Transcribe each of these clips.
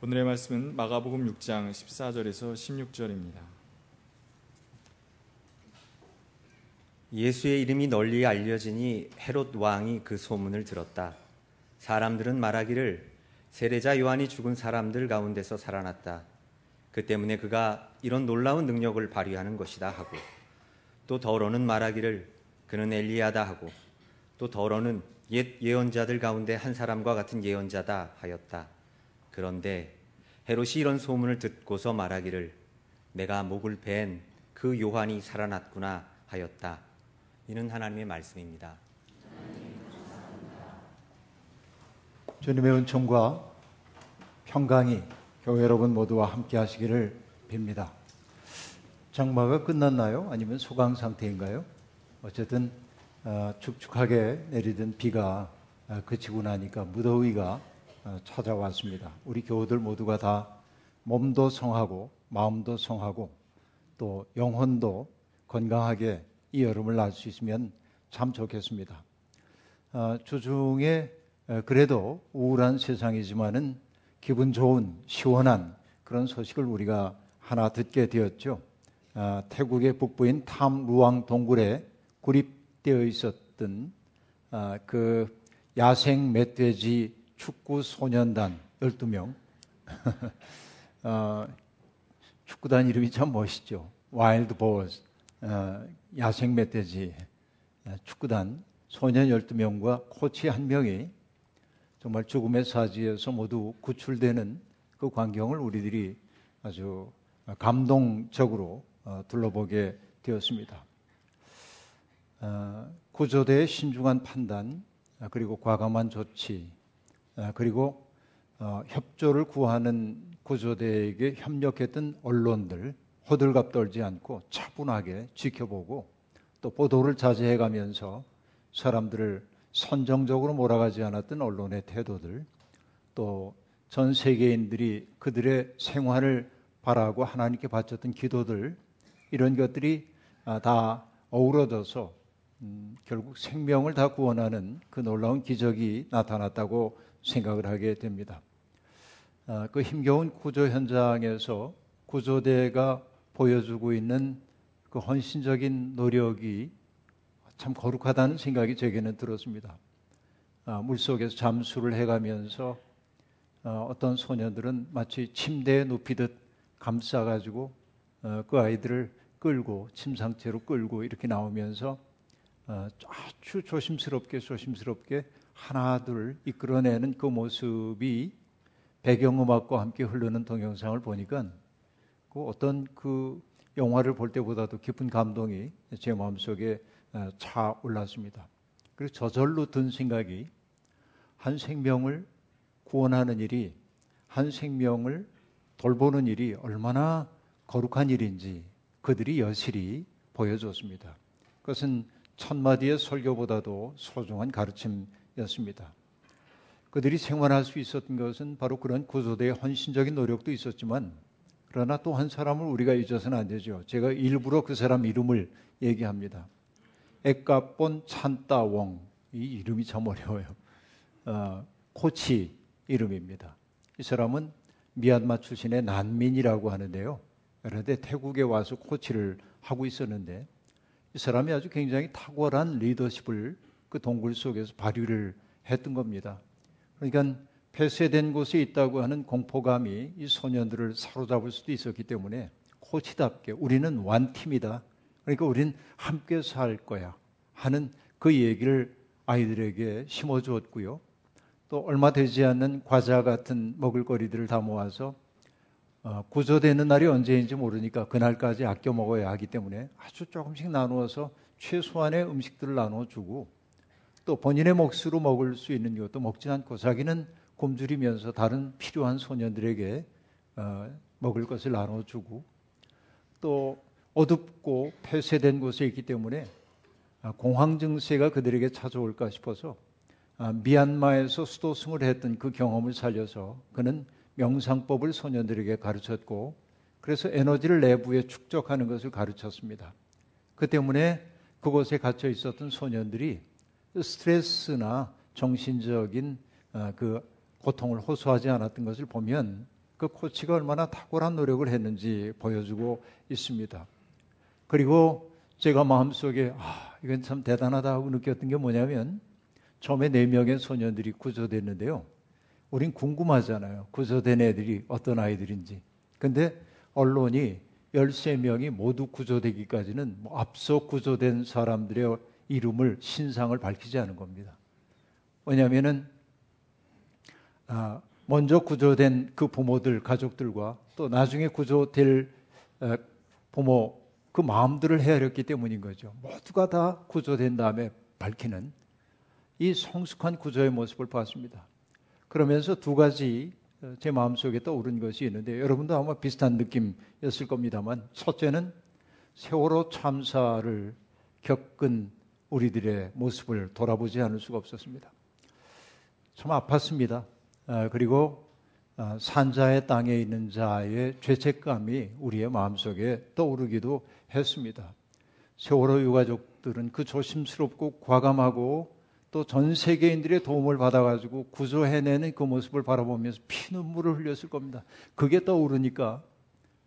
오늘의 말씀은 마가복음 6장 14절에서 16절입니다. 예수의 이름이 널리 알려지니 헤롯 왕이 그 소문을 들었다. 사람들은 말하기를 세례자 요한이 죽은 사람들 가운데서 살아났다. 그 때문에 그가 이런 놀라운 능력을 발휘하는 것이다 하고 또 더러는 말하기를 그는 엘리야다 하고 또 더러는 옛 예언자들 가운데 한 사람과 같은 예언자다 하였다. 그런데 헤롯이 이런 소문을 듣고서 말하기를 내가 목을 벤 그 요한이 살아났구나 하였다. 이는 하나님의 말씀입니다. 주님의 은총과 평강이 교회 여러분 모두와 함께 하시기를 빕니다. 장마가 끝났나요? 아니면 소강 상태인가요? 어쨌든 어, 축축하게 내리던 비가 어, 그치고 나니까 무더위가 어, 찾아왔습니다. 우리 교우들 모두가 다 몸도 성하고 마음도 성하고 또 영혼도 건강하게 이 여름을 날 수 있으면 참 좋겠습니다. 주중에 그래도 우울한 세상이지만은 기분 좋은 시원한 그런 소식을 우리가 하나 듣게 되었죠. 태국의 북부인 탐 루앙 동굴에 고립되어 있었던 그 야생 멧돼지 축구 소년단 12명. 어, 축구단 이름이 참 멋있죠. Wild Boars. 어, 야생 멧돼지 어, 축구단 소년 12명과 코치 한 명이 정말 죽음의 사지에서 모두 구출되는 그 광경을 우리들이 아주 감동적으로 어, 둘러보게 되었습니다. 어, 구조대의 신중한 판단, 그리고 과감한 조치, 아, 그리고 어, 협조를 구하는 구조대에게 협력했던 언론들 호들갑 떨지 않고 차분하게 지켜보고 또 보도를 자제해 가면서 사람들을 선정적으로 몰아가지 않았던 언론의 태도들 또 전 세계인들이 그들의 생활을 바라고 하나님께 바쳤던 기도들 이런 것들이 아, 다 어우러져서 음, 결국 생명을 다 구원하는 그 놀라운 기적이 나타났다고 생각을 하게 됩니다. 아, 그 힘겨운 구조 현장에서 구조대가 보여주고 있는 그 헌신적인 노력이 참 거룩하다는 생각이 제게는 들었습니다. 아, 물속에서 잠수를 해가면서 어, 어떤 소녀들은 마치 침대에 눕히듯 감싸가지고 어, 그 아이들을 끌고 침 상태로 끌고 이렇게 나오면서 어, 아주 조심스럽게 조심스럽게 하나둘 이끌어내는 그 모습이 배경음악과 함께 흐르는 동영상을 보니까 그 어떤 그 영화를 볼 때보다도 깊은 감동이 제 마음속에 어, 차 올랐습니다. 그래서 저절로 든 생각이 한 생명을 구원하는 일이 한 생명을 돌보는 일이 얼마나 거룩한 일인지 그들이 여실히 보여줬습니다. 그것은 천 마디의 설교보다도 소중한 가르침 였습니다. 그들이 생활할 수 있었던 것은 바로 그런 구조대의 헌신적인 노력도 있었지만 그러나 또 한 사람을 우리가 잊어서는 안 되죠. 제가 일부러 그 사람 이름을 얘기합니다. 액가본 찬따웡 이 이름이 참 어려워요. 어, 코치 이름입니다. 이 사람은 미얀마 출신의 난민이라고 하는데요. 그런데 태국에 와서 코치를 하고 있었는데 이 사람이 아주 굉장히 탁월한 리더십을 그 동굴 속에서 발휘를 했던 겁니다. 그러니까 폐쇄된 곳에 있다고 하는 공포감이 이 소년들을 사로잡을 수도 있었기 때문에 코치답게 우리는 완팀이다. 그러니까 우리는 함께 살 거야 하는 그 얘기를 아이들에게 심어 주었고요. 또 얼마 되지 않는 과자 같은 먹을거리들을 다 모아서 어, 구조되는 날이 언제인지 모르니까 그날까지 아껴 먹어야 하기 때문에 아주 조금씩 나누어서 최소한의 음식들을 나눠주고 또 본인의 몫으로 먹을 수 있는 것도 먹지 않고 자기는 굶주리면서 다른 필요한 소년들에게 어, 먹을 것을 나눠주고 또 어둡고 폐쇄된 곳에 있기 때문에 아, 공황 증세가 그들에게 찾아올까 싶어서 아, 미얀마에서 수도승을 했던 그 경험을 살려서 그는 명상법을 소년들에게 가르쳤고 그래서 에너지를 내부에 축적하는 것을 가르쳤습니다. 그 때문에 그곳에 갇혀 있었던 소년들이 스트레스나 정신적인 어, 그 고통을 호소하지 않았던 것을 보면 그 코치가 얼마나 탁월한 노력을 했는지 보여주고 있습니다. 그리고 제가 마음속에 아, 이건 참 대단하다 하고 느꼈던 게 뭐냐면 처음에 네 명의 소년들이 구조됐는데요. 우린 궁금하잖아요. 구조된 애들이 어떤 아이들인지. 근데 언론이 13명이 모두 구조되기까지는 뭐 앞서 구조된 사람들의 이름을 신상을 밝히지 않은 겁니다. 왜냐하면은 아, 먼저 구조된 그 부모들 가족들과 또 나중에 구조될 부모 그 마음들을 헤아렸기 때문인 거죠. 모두가 다 구조된 다음에 밝히는 이 성숙한 구조의 모습을 봤습니다. 그러면서 두 가지 어, 제 마음속에 떠오른 것이 있는데 여러분도 아마 비슷한 느낌이었을 겁니다만 첫째는 세월호 참사를 겪은 우리들의 모습을 돌아보지 않을 수가 없었습니다. 참 아팠습니다. 아, 그리고 아, 산자의 땅에 있는 자의 죄책감이 우리의 마음속에 떠오르기도 했습니다. 세월호 유가족들은 그 조심스럽고 과감하고 또 전 세계인들의 도움을 받아가지고 구조해내는 그 모습을 바라보면서 피눈물을 흘렸을 겁니다. 그게 떠오르니까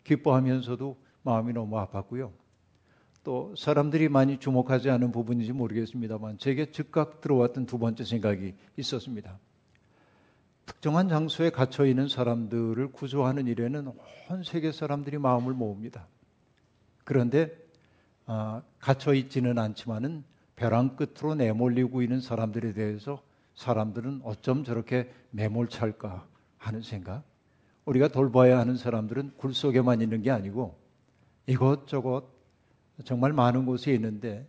기뻐하면서도 마음이 너무 아팠고요. 또 사람들이 많이 주목하지 않은 부분인지 모르겠습니다만 제게 즉각 들어왔던 두 번째 생각이 있었습니다. 특정한 장소에 갇혀 있는 사람들을 구조하는 일에는 온 세계 사람들이 마음을 모읍니다. 그런데 아, 갇혀 있지는 않지만은 벼랑 끝으로 내몰리고 있는 사람들에 대해서 사람들은 어쩜 저렇게 매몰찰까 하는 생각. 우리가 돌봐야 하는 사람들은 굴 속에만 있는 게 아니고 이것저것 정말 많은 곳에 있는데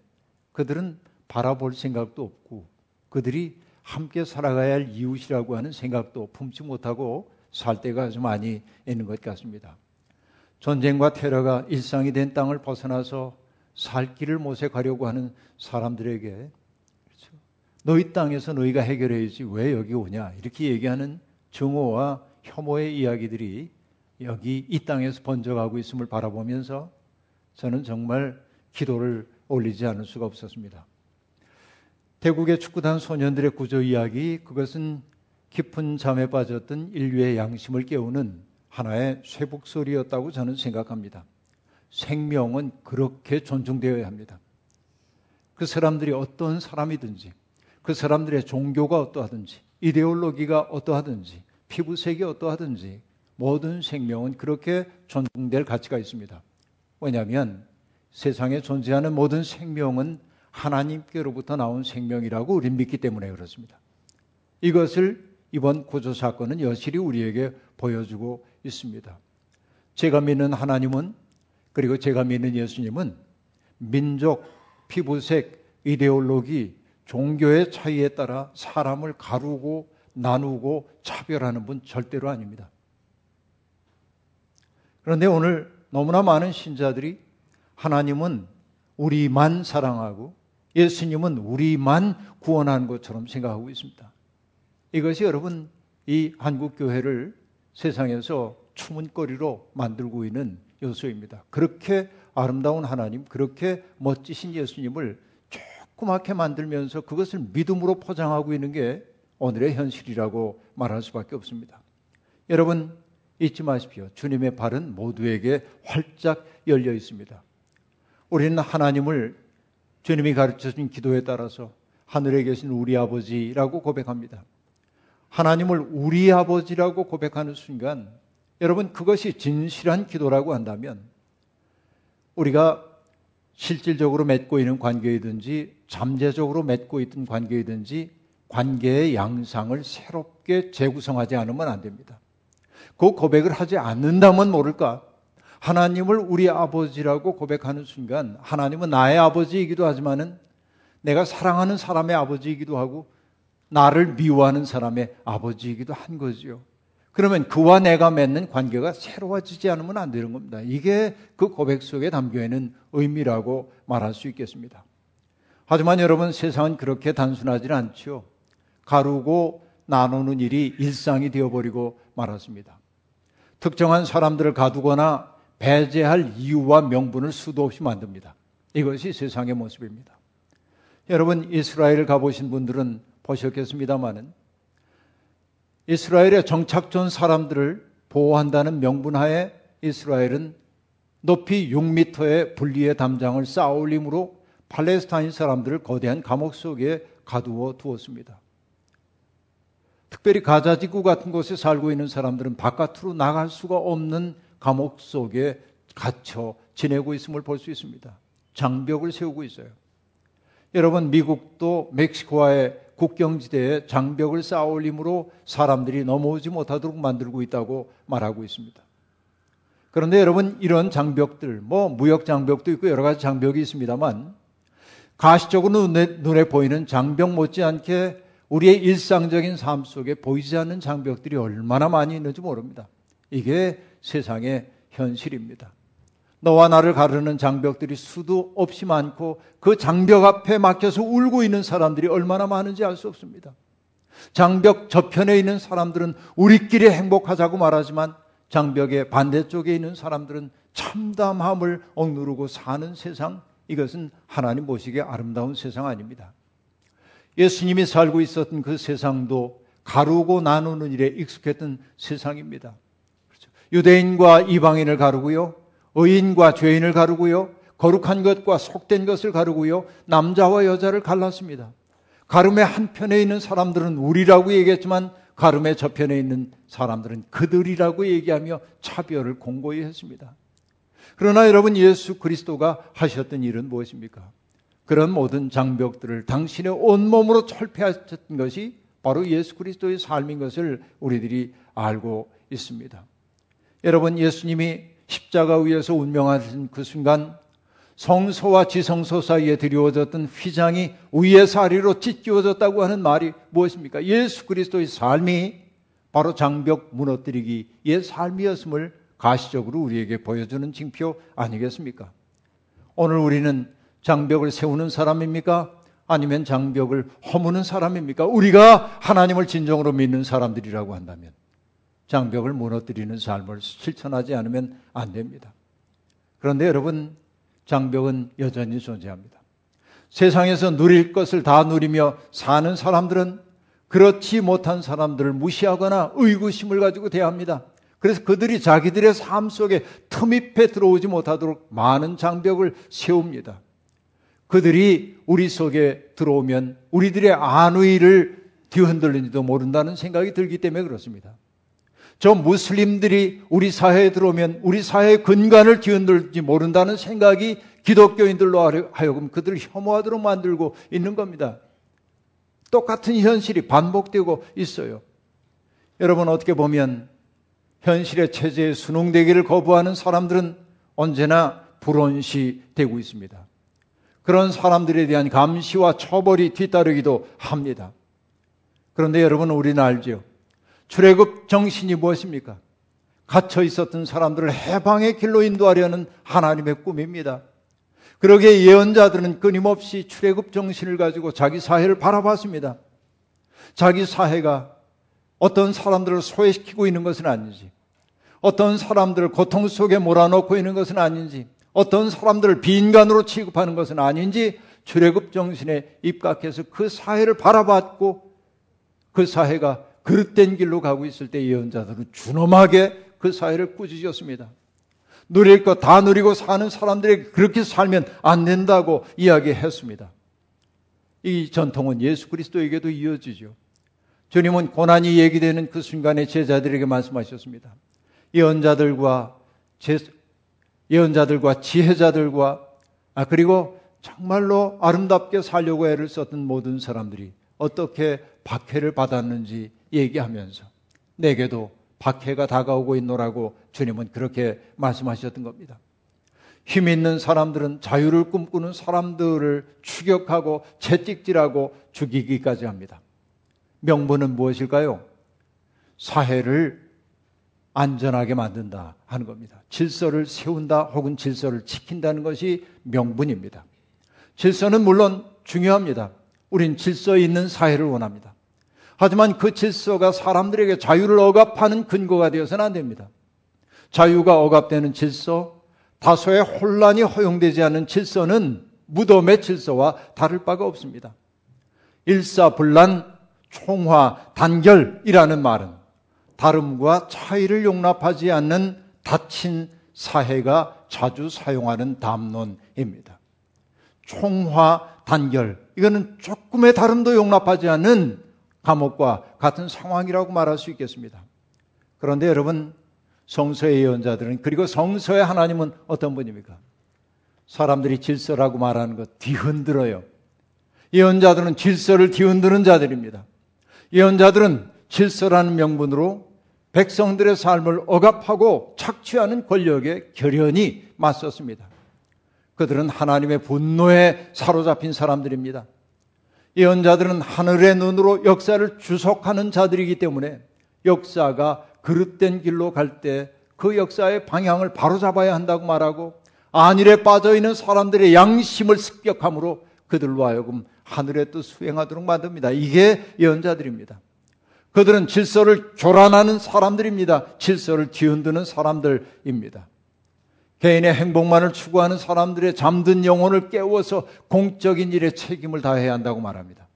그들은 바라볼 생각도 없고 그들이 함께 살아가야 할 이웃이라고 하는 생각도 품지 못하고 살 때가 아주 많이 있는 것 같습니다. 전쟁과 테러가 일상이 된 땅을 벗어나서 살 길을 모색하려고 하는 사람들에게 그렇죠? 너희 땅에서 너희가 해결해야지 왜 여기 오냐 이렇게 얘기하는 증오와 혐오의 이야기들이 여기 이 땅에서 번져가고 있음을 바라보면서 저는 정말 기도를 올리지 않을 수가 없었습니다. 대국의 축구단 소년들의 구조 이야기 그것은 깊은 잠에 빠졌던 인류의 양심을 깨우는 하나의 쇠복소리였다고 저는 생각합니다. 생명은 그렇게 존중되어야 합니다. 그 사람들이 어떤 사람이든지 그 사람들의 종교가 어떠하든지 이데올로기가 어떠하든지 피부색이 어떠하든지 모든 생명은 그렇게 존중될 가치가 있습니다. 왜냐하면 세상에 존재하는 모든 생명은 하나님께로부터 나온 생명이라고 우리는 믿기 때문에 그렇습니다. 이것을 이번 구조 사건은 여실히 우리에게 보여주고 있습니다. 제가 믿는 하나님은 그리고 제가 믿는 예수님은 민족, 피부색, 이데올로기, 종교의 차이에 따라 사람을 가르고 나누고 차별하는 분 절대로 아닙니다. 그런데 오늘 너무나 많은 신자들이 하나님은 우리만 사랑하고 예수님은 우리만 구원하는 것처럼 생각하고 있습니다. 이것이 여러분 이 한국 교회를 세상에서 추문거리로 만들고 있는 요소입니다. 그렇게 아름다운 하나님, 그렇게 멋지신 예수님을 조그맣게 만들면서 그것을 믿음으로 포장하고 있는 게 오늘의 현실이라고 말할 수밖에 없습니다. 여러분 잊지 마십시오. 주님의 발은 모두에게 활짝 열려 있습니다. 우리는 하나님을 주님이 가르쳐 준 기도에 따라서 하늘에 계신 우리 아버지라고 고백합니다. 하나님을 우리 아버지라고 고백하는 순간 여러분 그것이 진실한 기도라고 한다면 우리가 실질적으로 맺고 있는 관계이든지 잠재적으로 맺고 있던 관계이든지 관계의 양상을 새롭게 재구성하지 않으면 안 됩니다. 그 고백을 하지 않는다면 모를까 하나님을 우리 아버지라고 고백하는 순간 하나님은 나의 아버지이기도 하지만은 내가 사랑하는 사람의 아버지이기도 하고 나를 미워하는 사람의 아버지이기도 한 거지요. 그러면 그와 내가 맺는 관계가 새로워지지 않으면 안 되는 겁니다. 이게 그 고백 속에 담겨 있는 의미라고 말할 수 있겠습니다. 하지만 여러분 세상은 그렇게 단순하지는 않죠. 가루고 나누는 일이 일상이 되어버리고 말았습니다. 특정한 사람들을 가두거나 배제할 이유와 명분을 수도 없이 만듭니다. 이것이 세상의 모습입니다. 여러분 이스라엘 가보신 분들은 보셨겠습니다마는 이스라엘의 정착전 사람들을 보호한다는 명분하에 이스라엘은 높이 6미터의 분리의 담장을 쌓아올림으로 팔레스타인 사람들을 거대한 감옥 속에 가두어 두었습니다. 특별히 가자 지구 같은 곳에 살고 있는 사람들은 바깥으로 나갈 수가 없는 감옥 속에 갇혀 지내고 있음을 볼 수 있습니다. 장벽을 세우고 있어요. 여러분, 미국도 멕시코와의 국경지대에 장벽을 쌓아 올림으로 사람들이 넘어오지 못하도록 만들고 있다고 말하고 있습니다. 그런데 여러분, 이런 장벽들, 뭐, 무역 장벽도 있고 여러 가지 장벽이 있습니다만, 가시적으로 눈에, 눈에 보이는 장벽 못지않게 우리의 일상적인 삶 속에 보이지 않는 장벽들이 얼마나 많이 있는지 모릅니다. 이게 세상의 현실입니다. 너와 나를 가르는 장벽들이 수도 없이 많고 그 장벽 앞에 막혀서 울고 있는 사람들이 얼마나 많은지 알 수 없습니다. 장벽 저편에 있는 사람들은 우리끼리 행복하자고 말하지만 장벽의 반대쪽에 있는 사람들은 참담함을 억누르고 사는 세상, 이것은 하나님 보시기에 아름다운 세상 아닙니다. 예수님이 살고 있었던 그 세상도 가르고 나누는 일에 익숙했던 세상입니다. 그렇죠. 유대인과 이방인을 가르고요. 의인과 죄인을 가르고요. 거룩한 것과 속된 것을 가르고요. 남자와 여자를 갈랐습니다. 가름의 한편에 있는 사람들은 우리라고 얘기했지만 가름의 저편에 있는 사람들은 그들이라고 얘기하며 차별을 공고히 했습니다. 그러나 여러분 예수 그리스도가 하셨던 일은 무엇입니까? 그런 모든 장벽들을 당신의 온몸으로 철폐하셨던 것이 바로 예수 그리스도의 삶인 것을 우리들이 알고 있습니다. 여러분 예수님이 십자가 위에서 운명하신 그 순간 성소와 지성소 사이에 드리워졌던 휘장이 위에서 아래로 찢겨졌다고 하는 말이 무엇입니까? 예수 그리스도의 삶이 바로 장벽 무너뜨리기의 삶이었음을 가시적으로 우리에게 보여주는 징표 아니겠습니까? 오늘 우리는 장벽을 세우는 사람입니까? 아니면 장벽을 허무는 사람입니까? 우리가 하나님을 진정으로 믿는 사람들이라고 한다면 장벽을 무너뜨리는 삶을 실천하지 않으면 안 됩니다. 그런데 여러분, 장벽은 여전히 존재합니다. 세상에서 누릴 것을 다 누리며 사는 사람들은 그렇지 못한 사람들을 무시하거나 의구심을 가지고 대합니다. 그래서 그들이 자기들의 삶 속에 틈입해 들어오지 못하도록 많은 장벽을 세웁니다. 그들이 우리 속에 들어오면 우리들의 안위를 뒤흔들는지도 모른다는 생각이 들기 때문에 그렇습니다. 저 무슬림들이 우리 사회에 들어오면 우리 사회의 근간을 뒤흔들지 모른다는 생각이 기독교인들로 하여금 그들을 혐오하도록 만들고 있는 겁니다. 똑같은 현실이 반복되고 있어요. 여러분 어떻게 보면 현실의 체제에 순응되기를 거부하는 사람들은 언제나 불온시 되고 있습니다. 그런 사람들에 대한 감시와 처벌이 뒤따르기도 합니다. 그런데 여러분 우리는 알죠. 출애굽 정신이 무엇입니까? 갇혀 있었던 사람들을 해방의 길로 인도하려는 하나님의 꿈입니다. 그러기에 예언자들은 끊임없이 출애굽 정신을 가지고 자기 사회를 바라봤습니다. 자기 사회가 어떤 사람들을 소외시키고 있는 것은 아닌지, 어떤 사람들을 고통 속에 몰아넣고 있는 것은 아닌지, 어떤 사람들을 빈간으로 취급하는 것은 아닌지 출애굽 정신에 입각해서 그 사회를 바라봤고 그 사회가 그릇된 길로 가고 있을 때 예언자들은 준엄하게 그 사회를 꾸짖었습니다. 누릴 것 다 누리고 사는 사람들이 그렇게 살면 안 된다고 이야기했습니다. 이 전통은 예수 그리스도에게도 이어지죠. 주님은 고난이 얘기되는 그 순간에 제자들에게 말씀하셨습니다. 예언자들과 제, 예언자들과 지혜자들과 아 그리고 정말로 아름답게 살려고 애를 썼던 모든 사람들이 어떻게 박해를 받았는지 얘기하면서 내게도 박해가 다가오고 있노라고 주님은 그렇게 말씀하셨던 겁니다. 힘 있는 사람들은 자유를 꿈꾸는 사람들을 추격하고 채찍질하고 죽이기까지 합니다. 명분은 무엇일까요? 사회를 안전하게 만든다 하는 겁니다. 질서를 세운다 혹은 질서를 지킨다는 것이 명분입니다. 질서는 물론 중요합니다. 우린 질서 있는 사회를 원합니다. 하지만 그 질서가 사람들에게 자유를 억압하는 근거가 되어서는 안 됩니다. 자유가 억압되는 질서, 다소의 혼란이 허용되지 않는 질서는 무덤의 질서와 다를 바가 없습니다. 일사불란, 총화, 단결이라는 말은 다름과 차이를 용납하지 않는 닫힌 사회가 자주 사용하는 담론입니다. 총화 단결. 이거는 조금의 다름도 용납하지 않는 감옥과 같은 상황이라고 말할 수 있겠습니다. 그런데 여러분, 성서의 예언자들은 그리고 성서의 하나님은 어떤 분입니까? 사람들이 질서라고 말하는 것 뒤흔들어요. 예언자들은 질서를 뒤흔드는 자들입니다. 예언자들은 질서라는 명분으로 백성들의 삶을 억압하고 착취하는 권력에 결연히 맞섰습니다. 그들은 하나님의 분노에 사로잡힌 사람들입니다. 예언자들은 하늘의 눈으로 역사를 주석하는 자들이기 때문에 역사가 그릇된 길로 갈 때 그 역사의 방향을 바로잡아야 한다고 말하고 안일에 빠져 있는 사람들의 양심을 습격함으로 그들로 하여금 하늘의 뜻 수행하도록 만듭니다. 이게 예언자들입니다. 그들은 질서를 교란하는 사람들입니다. 질서를 뒤흔드는 사람들입니다. 개인의 행복만을 추구하는 사람들의 잠든 영혼을 깨워서 공적인 일에 책임을 다해야 한다고 말합니다.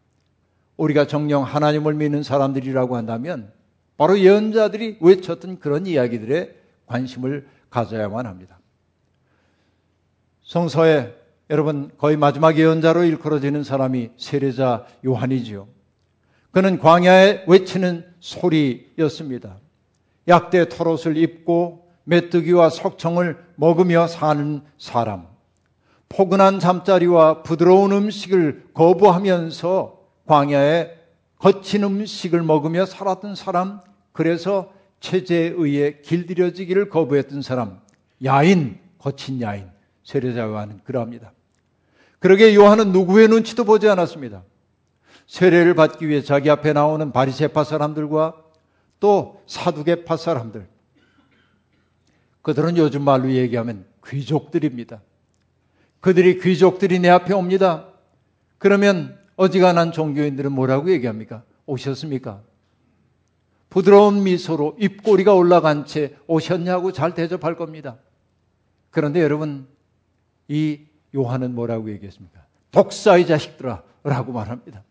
우리가 정령 하나님을 믿는 사람들이라고 한다면 바로 예언자들이 외쳤던 그런 이야기들에 관심을 가져야만 합니다. 성서에 여러분 거의 마지막 예언자로 일컬어지는 사람이 세례자 요한이지요. 그는 광야에 외치는 소리였습니다. 약대 털옷을 입고 메뚜기와 석청을 먹으며 사는 사람. 포근한 잠자리와 부드러운 음식을 거부하면서 광야에 거친 음식을 먹으며 살았던 사람. 그래서 체제에 의해 길들여지기를 거부했던 사람. 야인, 거친 야인. 세례자 요한은 그러합니다. 그러게 요한은 누구의 눈치도 보지 않았습니다. 세례를 받기 위해 자기 앞에 나오는 바리세파 사람들과 또 사두개파 사람들. 그들은 요즘 말로 얘기하면 귀족들입니다. 그들이 귀족들이 내 앞에 옵니다. 그러면 어지간한 종교인들은 뭐라고 얘기합니까? 오셨습니까? 부드러운 미소로 입꼬리가 올라간 채 오셨냐고 잘 대접할 겁니다. 그런데 여러분, 이 요한은 뭐라고 얘기했습니까? 독사의 자식들아 라고 말합니다.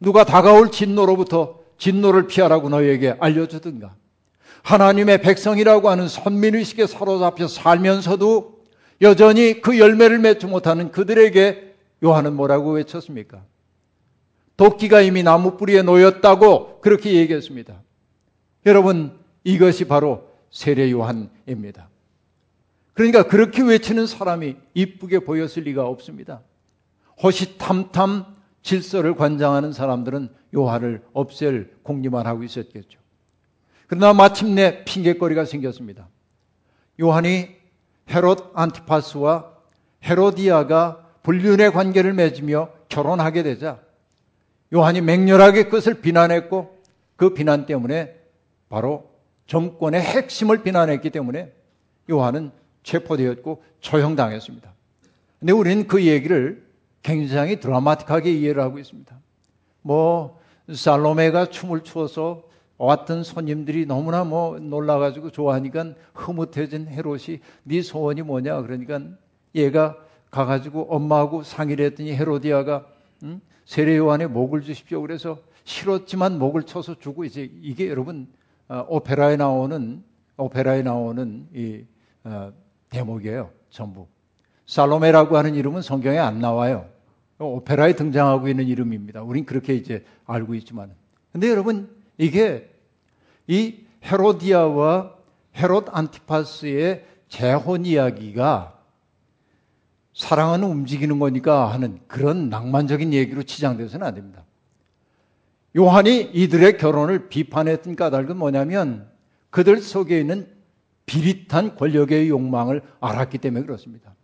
누가 다가올 진노로부터 진노를 피하라고 너에게 알려주든가. 하나님의 백성이라고 하는 선민의식에 사로잡혀 살면서도 여전히 그 열매를 맺지 못하는 그들에게 요한은 뭐라고 외쳤습니까? 도끼가 이미 나무 뿌리에 놓였다고 그렇게 얘기했습니다. 여러분, 이것이 바로 세례 요한입니다. 그러니까 그렇게 외치는 사람이 이쁘게 보였을 리가 없습니다. 호시탐탐 질서를 관장하는 사람들은 요한을 없앨 공리만 하고 있었겠죠. 그러나 마침내 핑계거리가 생겼습니다. 요한이 헤롯 안티파스와 헤로디아가 불륜의 관계를 맺으며 결혼하게 되자 요한이 맹렬하게 그것을 비난했고 그 비난 때문에 바로 정권의 핵심을 비난했기 때문에 요한은 체포되었고 처형당했습니다. 근데 우리는 그 얘기를 굉장히 드라마틱하게 이해를 하고 있습니다. 뭐 살로메가 춤을 추어서 왔던 손님들이 너무나 뭐 놀라가지고 좋아하니까 흐뭇해진 헤롯이 네 소원이 뭐냐 그러니까 얘가 가가지고 엄마하고 상의를 했더니 헤로디아가 응? 세례 요한의 목을 주십시오 그래서 싫었지만 목을 쳐서 주고 이제 이게 여러분 어, 오페라에 나오는 오페라에 나오는 이 어, 대목이에요. 전부. 살로메라고 하는 이름은 성경에 안 나와요. 오페라에 등장하고 있는 이름입니다. 우린 그렇게 이제 알고 있지만. 근데 여러분, 이게 이 헤로디아와 헤롯 안티파스의 재혼 이야기가 사랑은 움직이는 거니까 하는 그런 낭만적인 얘기로 치장돼서는 안 됩니다. 요한이 이들의 결혼을 비판했던 까닭은 뭐냐면 그들 속에 있는 비릿한 권력의 욕망을 알았기 때문에 그렇습니다.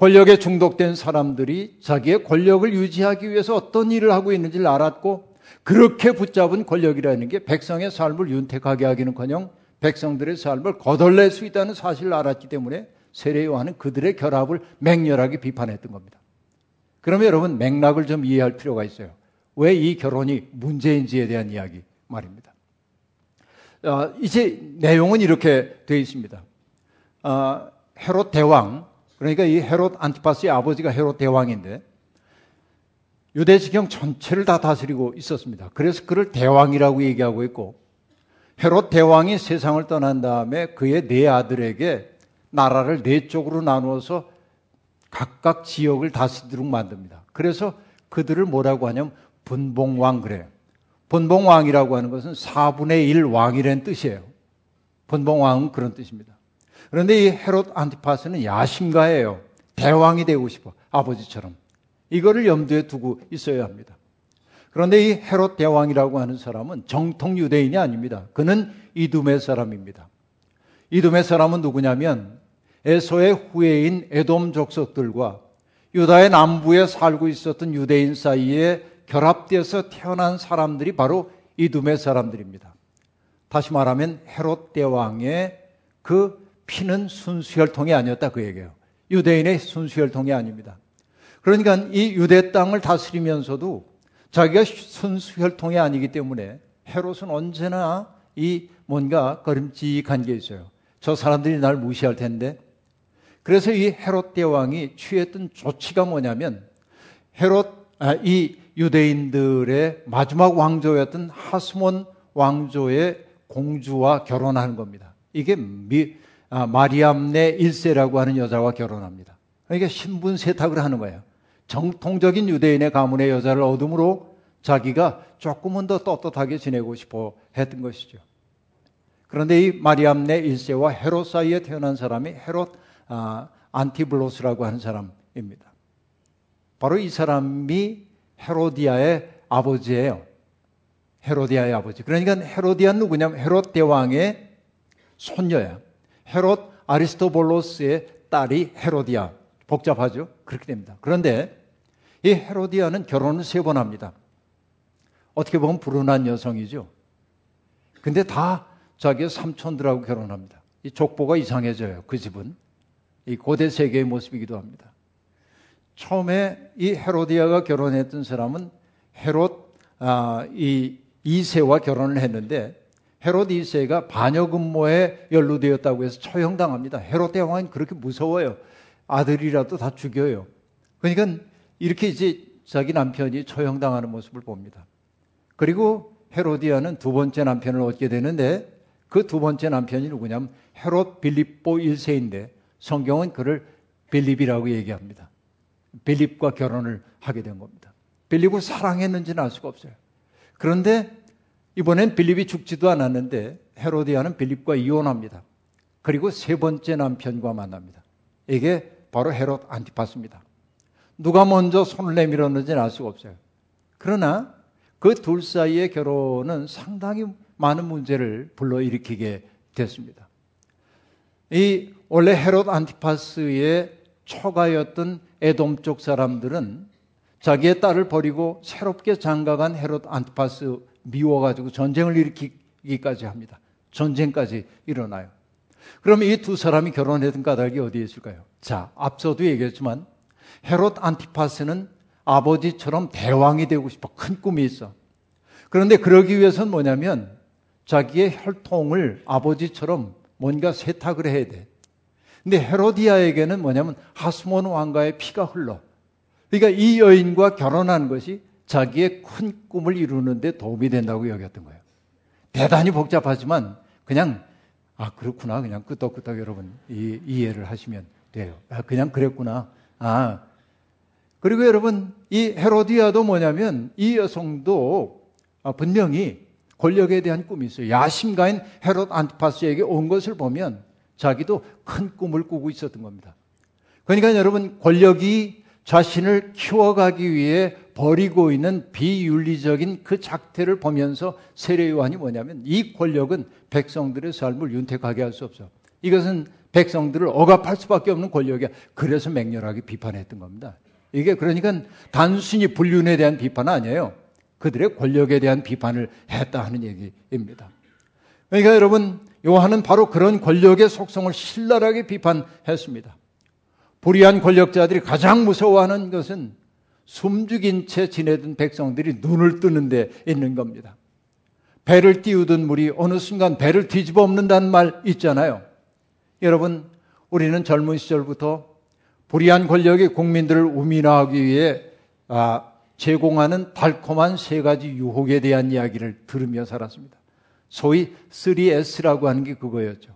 권력에 중독된 사람들이 자기의 권력을 유지하기 위해서 어떤 일을 하고 있는지를 알았고 그렇게 붙잡은 권력이라는 게 백성의 삶을 윤택하게 하기는커녕 백성들의 삶을 거덜낼 수 있다는 사실을 알았기 때문에 세례 요한은 그들의 결합을 맹렬하게 비판했던 겁니다. 그러면 여러분 맥락을 좀 이해할 필요가 있어요. 왜 이 결혼이 문제인지에 대한 이야기 말입니다. 어, 이제 내용은 이렇게 되어 있습니다. 어, 헤롯 대왕, 그러니까 이 헤롯 안티파스의 아버지가 헤롯 대왕인데 유대 지경 전체를 다 다스리고 있었습니다. 그래서 그를 대왕이라고 얘기하고 있고 헤롯 대왕이 세상을 떠난 다음에 그의 네 아들에게 나라를 네 쪽으로 나누어서 각각 지역을 다스리도록 만듭니다. 그래서 그들을 뭐라고 하냐면 분봉왕 그래요. 분봉왕이라고 하는 것은 4분의 1 왕이라는 뜻이에요. 분봉왕은 그런 뜻입니다. 그런데 이 헤롯 안티파스는 야심가예요. 대왕이 되고 싶어. 아버지처럼. 이거를 염두에 두고 있어야 합니다. 그런데 이 헤롯 대왕이라고 하는 사람은 정통 유대인이 아닙니다. 그는 이둠의 사람입니다. 이둠의 사람은 누구냐면 에서의 후예인 에돔 족속들과 유다의 남부에 살고 있었던 유대인 사이에 결합되어서 태어난 사람들이 바로 이둠의 사람들입니다. 다시 말하면 헤롯 대왕의 그 피는 순수혈통이 아니었다 그 얘기예요. 유대인의 순수혈통이 아닙니다. 그러니까 이 유대 땅을 다스리면서도 자기가 순수혈통이 아니기 때문에 헤롯은 언제나 이 뭔가 거림직한 게 있어요. 저 사람들이 날 무시할 텐데. 그래서 이 헤롯 대왕이 취했던 조치가 뭐냐면 헤롯 아, 이 유대인들의 마지막 왕조였던 하스몬 왕조의 공주와 결혼하는 겁니다. 이게 미, 아, 마리암네 1세라고 하는 여자와 결혼합니다. 그러니까 신분 세탁을 하는 거예요. 정통적인 유대인의 가문의 여자를 얻음으로 자기가 조금은 더 떳떳하게 지내고 싶어 했던 것이죠. 그런데 이 마리암네 1세와 헤롯 사이에 태어난 사람이 헤롯 아, 안티블로스라고 하는 사람입니다. 바로 이 사람이 헤로디아의 아버지예요. 헤로디아의 아버지. 그러니까 헤로디아 누구냐면 헤롯 대왕의 손녀야. 헤롯 아리스토볼로스의 딸이 헤로디아. 복잡하죠? 그렇게 됩니다. 그런데 이 헤로디아는 결혼을 세 번 합니다. 어떻게 보면 불운한 여성이죠. 근데 다 자기의 삼촌들하고 결혼합니다. 이 족보가 이상해져요. 그 집은. 이 고대 세계의 모습이기도 합니다. 처음에 이 헤로디아가 결혼했던 사람은 헤롯 아, 이 2세와 결혼을 했는데 헤롯 2세가 반역 음모에 연루되었다고 해서 처형당합니다. 헤롯 대왕은 그렇게 무서워요. 아들이라도 다 죽여요. 그러니까 이렇게 이제 자기 남편이 처형당하는 모습을 봅니다. 그리고 헤로디아는 두 번째 남편을 얻게 되는데 그 두 번째 남편이 누구냐면 헤롯 빌립보 1세인데 성경은 그를 빌립이라고 얘기합니다. 빌립과 결혼을 하게 된 겁니다. 빌립을 사랑했는지는 알 수가 없어요. 그런데 이번엔 빌립이 죽지도 않았는데 헤로디아는 빌립과 이혼합니다. 그리고 세 번째 남편과 만납니다. 이게 바로 헤롯 안티파스입니다. 누가 먼저 손을 내밀었는지는 알 수가 없어요. 그러나 그 둘 사이의 결혼은 상당히 많은 문제를 불러일으키게 됐습니다. 이 원래 헤롯 안티파스의 처가였던 에돔 쪽 사람들은 자기의 딸을 버리고 새롭게 장가간 헤롯 안티파스 미워가지고 전쟁을 일으키기까지 합니다. 전쟁까지 일어나요. 그럼 이두 사람이 결혼했던 까닭이 어디에 있을까요? 자, 앞서도 얘기했지만 헤롯 안티파스는 아버지처럼 대왕이 되고 싶어 큰 꿈이 있어. 그런데 그러기 위해서는 뭐냐면 자기의 혈통을 아버지처럼 뭔가 세탁을 해야 돼. 근데 헤로디아에게는 뭐냐면 하스몬 왕가의 피가 흘러. 그러니까 이 여인과 결혼한 것이 자기의 큰 꿈을 이루는데 도움이 된다고 여겼던 거예요. 대단히 복잡하지만 그냥 아 그렇구나 그냥 끄덕끄덕 여러분 이, 이해를 하시면 돼요. 아, 그냥 그랬구나. 아 그리고 여러분 이 헤로디아도 뭐냐면 이 여성도 아, 분명히 권력에 대한 꿈이 있어요. 야심가인 헤롯 안티파스에게 온 것을 보면 자기도 큰 꿈을 꾸고 있었던 겁니다. 그러니까 여러분 권력이 자신을 키워가기 위해 버리고 있는 비윤리적인 그 작태를 보면서 세례 요한이 뭐냐면 이 권력은 백성들의 삶을 윤택하게 할 수 없어. 이것은 백성들을 억압할 수밖에 없는 권력이야. 그래서 맹렬하게 비판했던 겁니다. 이게 그러니까 단순히 불륜에 대한 비판 아니에요. 그들의 권력에 대한 비판을 했다 하는 얘기입니다. 그러니까 여러분 요한은 바로 그런 권력의 속성을 신랄하게 비판했습니다. 불의한 권력자들이 가장 무서워하는 것은 숨죽인 채 지내던 백성들이 눈을 뜨는 데 있는 겁니다. 배를 띄우던 물이 어느 순간 배를 뒤집어 엎는다는 말 있잖아요. 여러분, 우리는 젊은 시절부터 불의한 권력이 국민들을 우민화하기 위해 아, 제공하는 달콤한 세 가지 유혹에 대한 이야기를 들으며 살았습니다. 소위 3S라고 하는 게 그거였죠.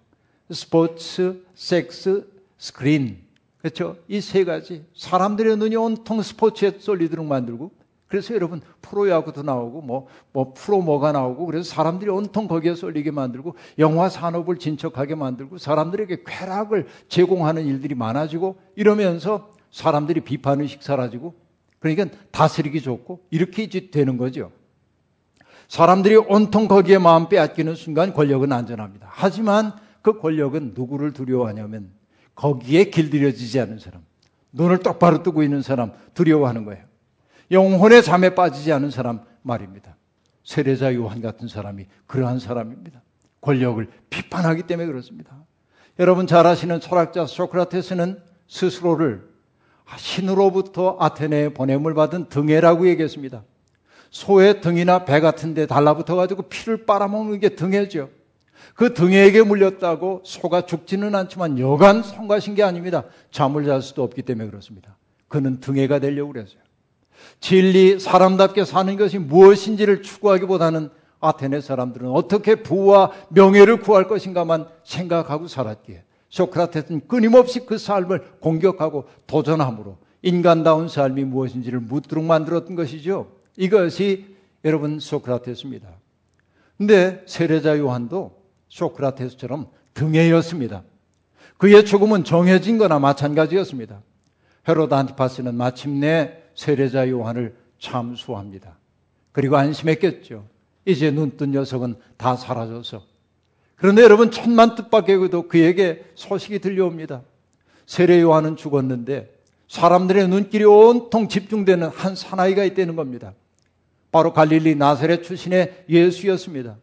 스포츠, 섹스, 스크린. 그렇죠? 이 세 가지. 사람들의 눈이 온통 스포츠에 쏠리도록 만들고 그래서 여러분 프로야구도 나오고 뭐, 뭐 프로 뭐가 나오고 그래서 사람들이 온통 거기에 쏠리게 만들고 영화 산업을 진척하게 만들고 사람들에게 쾌락을 제공하는 일들이 많아지고 이러면서 사람들이 비판 의식 사라지고 그러니까 다스리기 좋고 이렇게 되는 거죠. 사람들이 온통 거기에 마음 빼앗기는 순간 권력은 안전합니다. 하지만 그 권력은 누구를 두려워하냐면 거기에 길들여지지 않은 사람, 눈을 똑바로 뜨고 있는 사람 두려워하는 거예요. 영혼의 잠에 빠지지 않은 사람 말입니다. 세례자 요한 같은 사람이 그러한 사람입니다. 권력을 비판하기 때문에 그렇습니다. 여러분 잘 아시는 철학자 소크라테스는 스스로를 신으로부터 아테네에 보냄을 받은 등해라고 얘기했습니다. 소의 등이나 배 같은 데 달라붙어 가지고 피를 빨아먹는 게 등해죠. 그 등해에게 물렸다고 소가 죽지는 않지만 여간 성가신 게 아닙니다. 잠을 잘 수도 없기 때문에 그렇습니다. 그는 등해가 되려고 그랬어요. 진리, 사람답게 사는 것이 무엇인지를 추구하기보다는 아테네 사람들은 어떻게 부와 명예를 구할 것인가만 생각하고 살았기에 소크라테스는 끊임없이 그 삶을 공격하고 도전함으로 인간다운 삶이 무엇인지를 묻도록 만들었던 것이죠. 이것이 여러분 소크라테스입니다. 근데 세례자 요한도 소크라테스처럼 등해였습니다. 그의 죽음은 정해진 거나 마찬가지였습니다. 헤로드 안티파스는 마침내 세례자 요한을 참수합니다. 그리고 안심했겠죠. 이제 눈뜬 녀석은 다 사라져서. 그런데 여러분 천만 뜻밖에도 그에게 소식이 들려옵니다. 세례 요한은 죽었는데 사람들의 눈길이 온통 집중되는 한 사나이가 있다는 겁니다. 바로 갈릴리 나사렛 출신의 예수였습니다.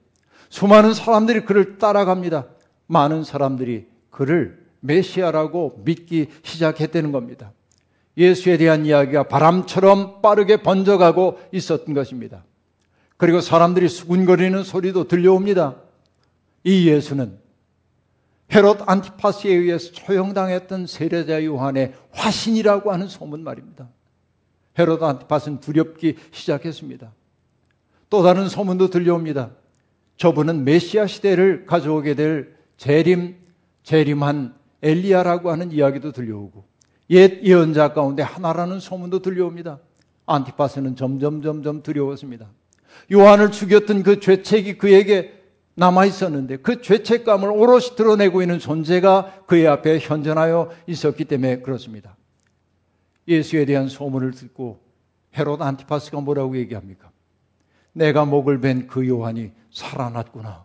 수많은 사람들이 그를 따라갑니다. 많은 사람들이 그를 메시아라고 믿기 시작했다는 겁니다. 예수에 대한 이야기가 바람처럼 빠르게 번져가고 있었던 것입니다. 그리고 사람들이 수군거리는 소리도 들려옵니다. 이 예수는 헤롯 안티파스에 의해서 처형당했던 세례자 요한의 화신이라고 하는 소문 말입니다. 헤롯 안티파스는 두렵기 시작했습니다. 또 다른 소문도 들려옵니다. 저분은 메시아 시대를 가져오게 될 재림, 재림한 엘리야라고 하는 이야기도 들려오고 옛 예언자 가운데 하나라는 소문도 들려옵니다. 안티파스는 점점 점점 두려웠습니다. 요한을 죽였던 그 죄책이 그에게 남아 있었는데 그 죄책감을 오롯이 드러내고 있는 존재가 그의 앞에 현존하여 있었기 때문에 그렇습니다. 예수에 대한 소문을 듣고 헤롯 안티파스가 뭐라고 얘기합니까? 내가 목을 벤 그 요한이 살아났구나.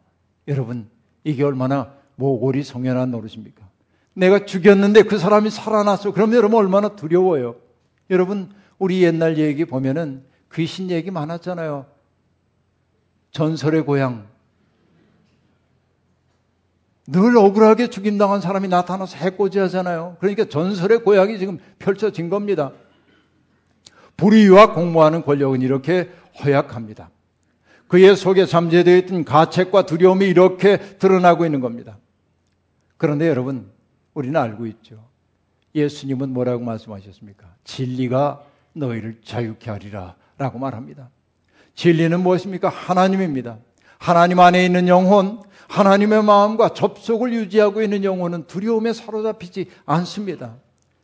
여러분, 이게 얼마나 모골이 성연한 노릇입니까? 내가 죽였는데 그 사람이 살아났어. 그럼 여러분 얼마나 두려워요. 여러분, 우리 옛날 얘기 보면은 귀신 얘기 많았잖아요. 전설의 고향. 늘 억울하게 죽임당한 사람이 나타나서 해코지 하잖아요. 그러니까 전설의 고향이 지금 펼쳐진 겁니다. 불의와 공모하는 권력은 이렇게 허약합니다. 그의 속에 잠재되어 있던 가책과 두려움이 이렇게 드러나고 있는 겁니다. 그런데 여러분, 우리는 알고 있죠. 예수님은 뭐라고 말씀하셨습니까? 진리가 너희를 자유케 하리라 라고 말합니다. 진리는 무엇입니까? 하나님입니다. 하나님 안에 있는 영혼, 하나님의 마음과 접속을 유지하고 있는 영혼은 두려움에 사로잡히지 않습니다.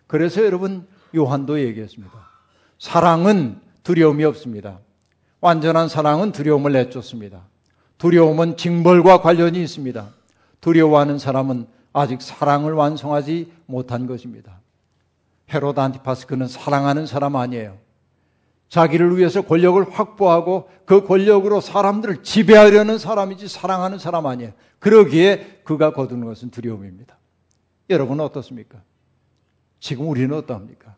그래서 여러분, 요한도 얘기했습니다. 사랑은 두려움이 없습니다. 완전한 사랑은 두려움을 내쫓습니다. 두려움은 징벌과 관련이 있습니다. 두려워하는 사람은 아직 사랑을 완성하지 못한 것입니다. 헤로드 안티파스 그는 사랑하는 사람 아니에요. 자기를 위해서 권력을 확보하고 그 권력으로 사람들을 지배하려는 사람이지 사랑하는 사람 아니에요. 그러기에 그가 거두는 것은 두려움입니다. 여러분은 어떻습니까? 지금 우리는 어떠합니까?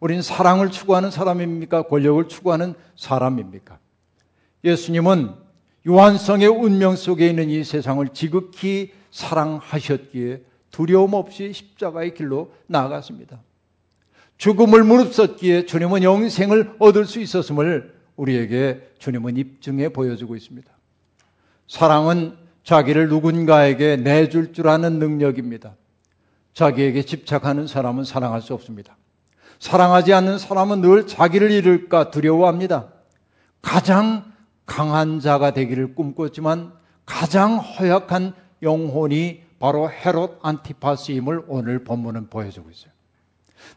우리는 사랑을 추구하는 사람입니까? 권력을 추구하는 사람입니까? 예수님은 요한성의 운명 속에 있는 이 세상을 지극히 사랑하셨기에 두려움 없이 십자가의 길로 나아갔습니다. 죽음을 무릅썼기에 주님은 영생을 얻을 수 있었음을 우리에게 주님은 입증해 보여주고 있습니다. 사랑은 자기를 누군가에게 내줄 줄 아는 능력입니다. 자기에게 집착하는 사람은 사랑할 수 없습니다. 사랑하지 않는 사람은 늘 자기를 잃을까 두려워합니다. 가장 강한 자가 되기를 꿈꿨지만 가장 허약한 영혼이 바로 헤롯 안티파스임을 오늘 본문은 보여주고 있어요.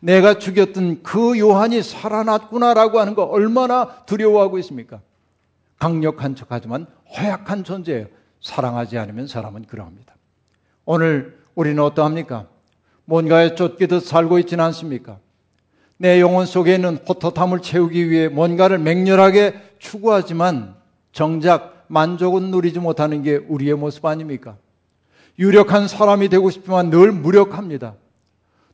내가 죽였던 그 요한이 살아났구나라고 하는 거 얼마나 두려워하고 있습니까? 강력한 척하지만 허약한 존재예요. 사랑하지 않으면 사람은 그러합니다. 오늘 우리는 어떠합니까? 뭔가에 쫓기듯 살고 있지는 않습니까? 내 영혼 속에 있는 호토탐을 채우기 위해 뭔가를 맹렬하게 추구하지만 정작 만족은 누리지 못하는 게 우리의 모습 아닙니까? 유력한 사람이 되고 싶지만 늘 무력합니다.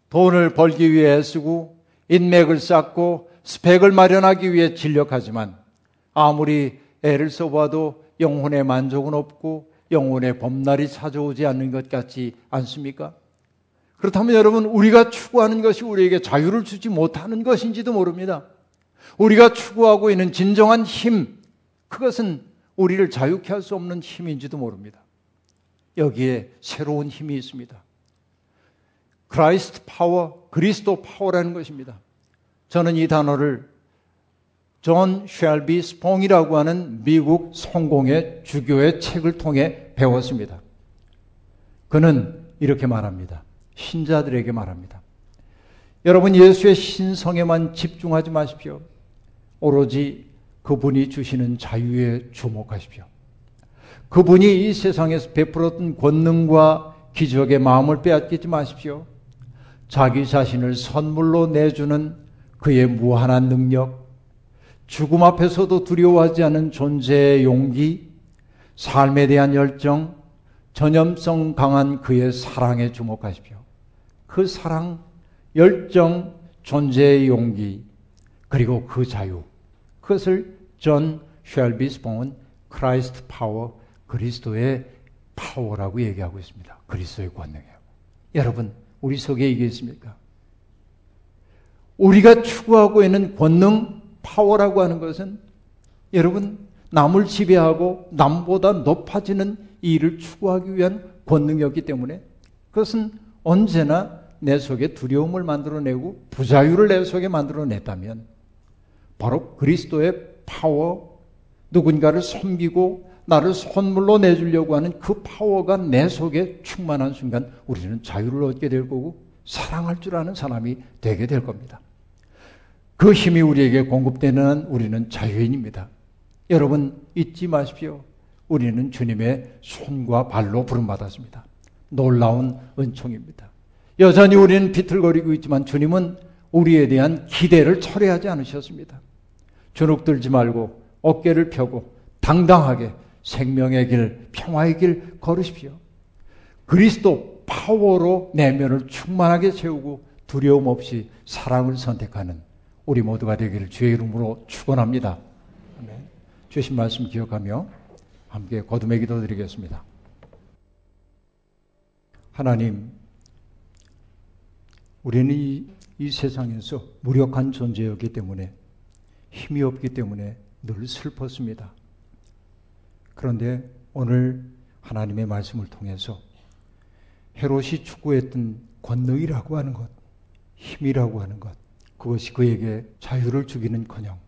돈을 벌기 위해 애쓰고 인맥을 쌓고 스펙을 마련하기 위해 진력하지만 아무리 애를 써봐도 영혼의 만족은 없고 영혼의 봄날이 찾아오지 않는 것 같지 않습니까? 그렇다면 여러분, 우리가 추구하는 것이 우리에게 자유를 주지 못하는 것인지도 모릅니다. 우리가 추구하고 있는 진정한 힘, 그것은 우리를 자유케 할 수 없는 힘인지도 모릅니다. 여기에 새로운 힘이 있습니다. Christ Power, 그리스도 파워라는 것입니다. 저는 이 단어를 존 쉘비 스퐁이라고 하는 미국 성공회 주교의 책을 통해 배웠습니다. 그는 이렇게 말합니다. 신자들에게 말합니다. 여러분 예수의 신성에만 집중하지 마십시오. 오로지 그분이 주시는 자유에 주목하십시오. 그분이 이 세상에서 베풀었던 권능과 기적의 마음을 빼앗기지 마십시오. 자기 자신을 선물로 내주는 그의 무한한 능력, 죽음 앞에서도 두려워하지 않은 존재의 용기, 삶에 대한 열정, 전염성 강한 그의 사랑에 주목하십시오. 그 사랑, 열정, 존재의 용기, 그리고 그 자유. 그것을 존 쉘비 스퐁은 Christ Power, 그리스도의 파워라고 얘기하고 있습니다. 그리스도의 권능이에요. 여러분, 우리 속에 이게 있습니까? 우리가 추구하고 있는 권능, 파워라고 하는 것은 여러분, 남을 지배하고 남보다 높아지는 일을 추구하기 위한 권능이었기 때문에 그것은 언제나 내 속에 두려움을 만들어내고 부자유를 내 속에 만들어냈다면 바로 그리스도의 파워, 누군가를 섬기고 나를 선물로 내주려고 하는 그 파워가 내 속에 충만한 순간 우리는 자유를 얻게 될 거고 사랑할 줄 아는 사람이 되게 될 겁니다. 그 힘이 우리에게 공급되는 우리는 자유인입니다. 여러분 잊지 마십시오. 우리는 주님의 손과 발로 부름받았습니다. 놀라운 은총입니다. 여전히 우리는 비틀거리고 있지만 주님은 우리에 대한 기대를 철회하지 않으셨습니다. 주눅 들지 말고 어깨를 펴고 당당하게 생명의 길, 평화의 길 걸으십시오. 그리스도 파워로 내면을 충만하게 채우고 두려움 없이 사랑을 선택하는 우리 모두가 되기를 주의 이름으로 축원합니다. 주신 말씀 기억하며 함께 거듭의 기도 드리겠습니다. 하나님, 우리는 이, 이 세상에서 무력한 존재였기 때문에 힘이 없기 때문에 늘 슬펐습니다. 그런데 오늘 하나님의 말씀을 통해서 헤롯이 추구했던 권능이라고 하는 것, 힘이라고 하는 것, 그것이 그에게 자유를 주기는 커녕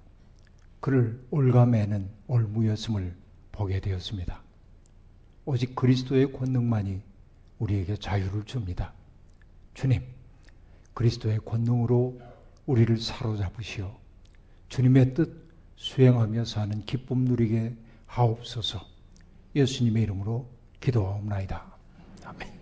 그를 올가매는 올무였음을 보게 되었습니다. 오직 그리스도의 권능만이 우리에게 자유를 줍니다. 주님, 그리스도의 권능으로 우리를 사로잡으시어 주님의 뜻 수행하며 사는 기쁨 누리게 하옵소서. 예수님의 이름으로 기도하옵나이다. 아멘.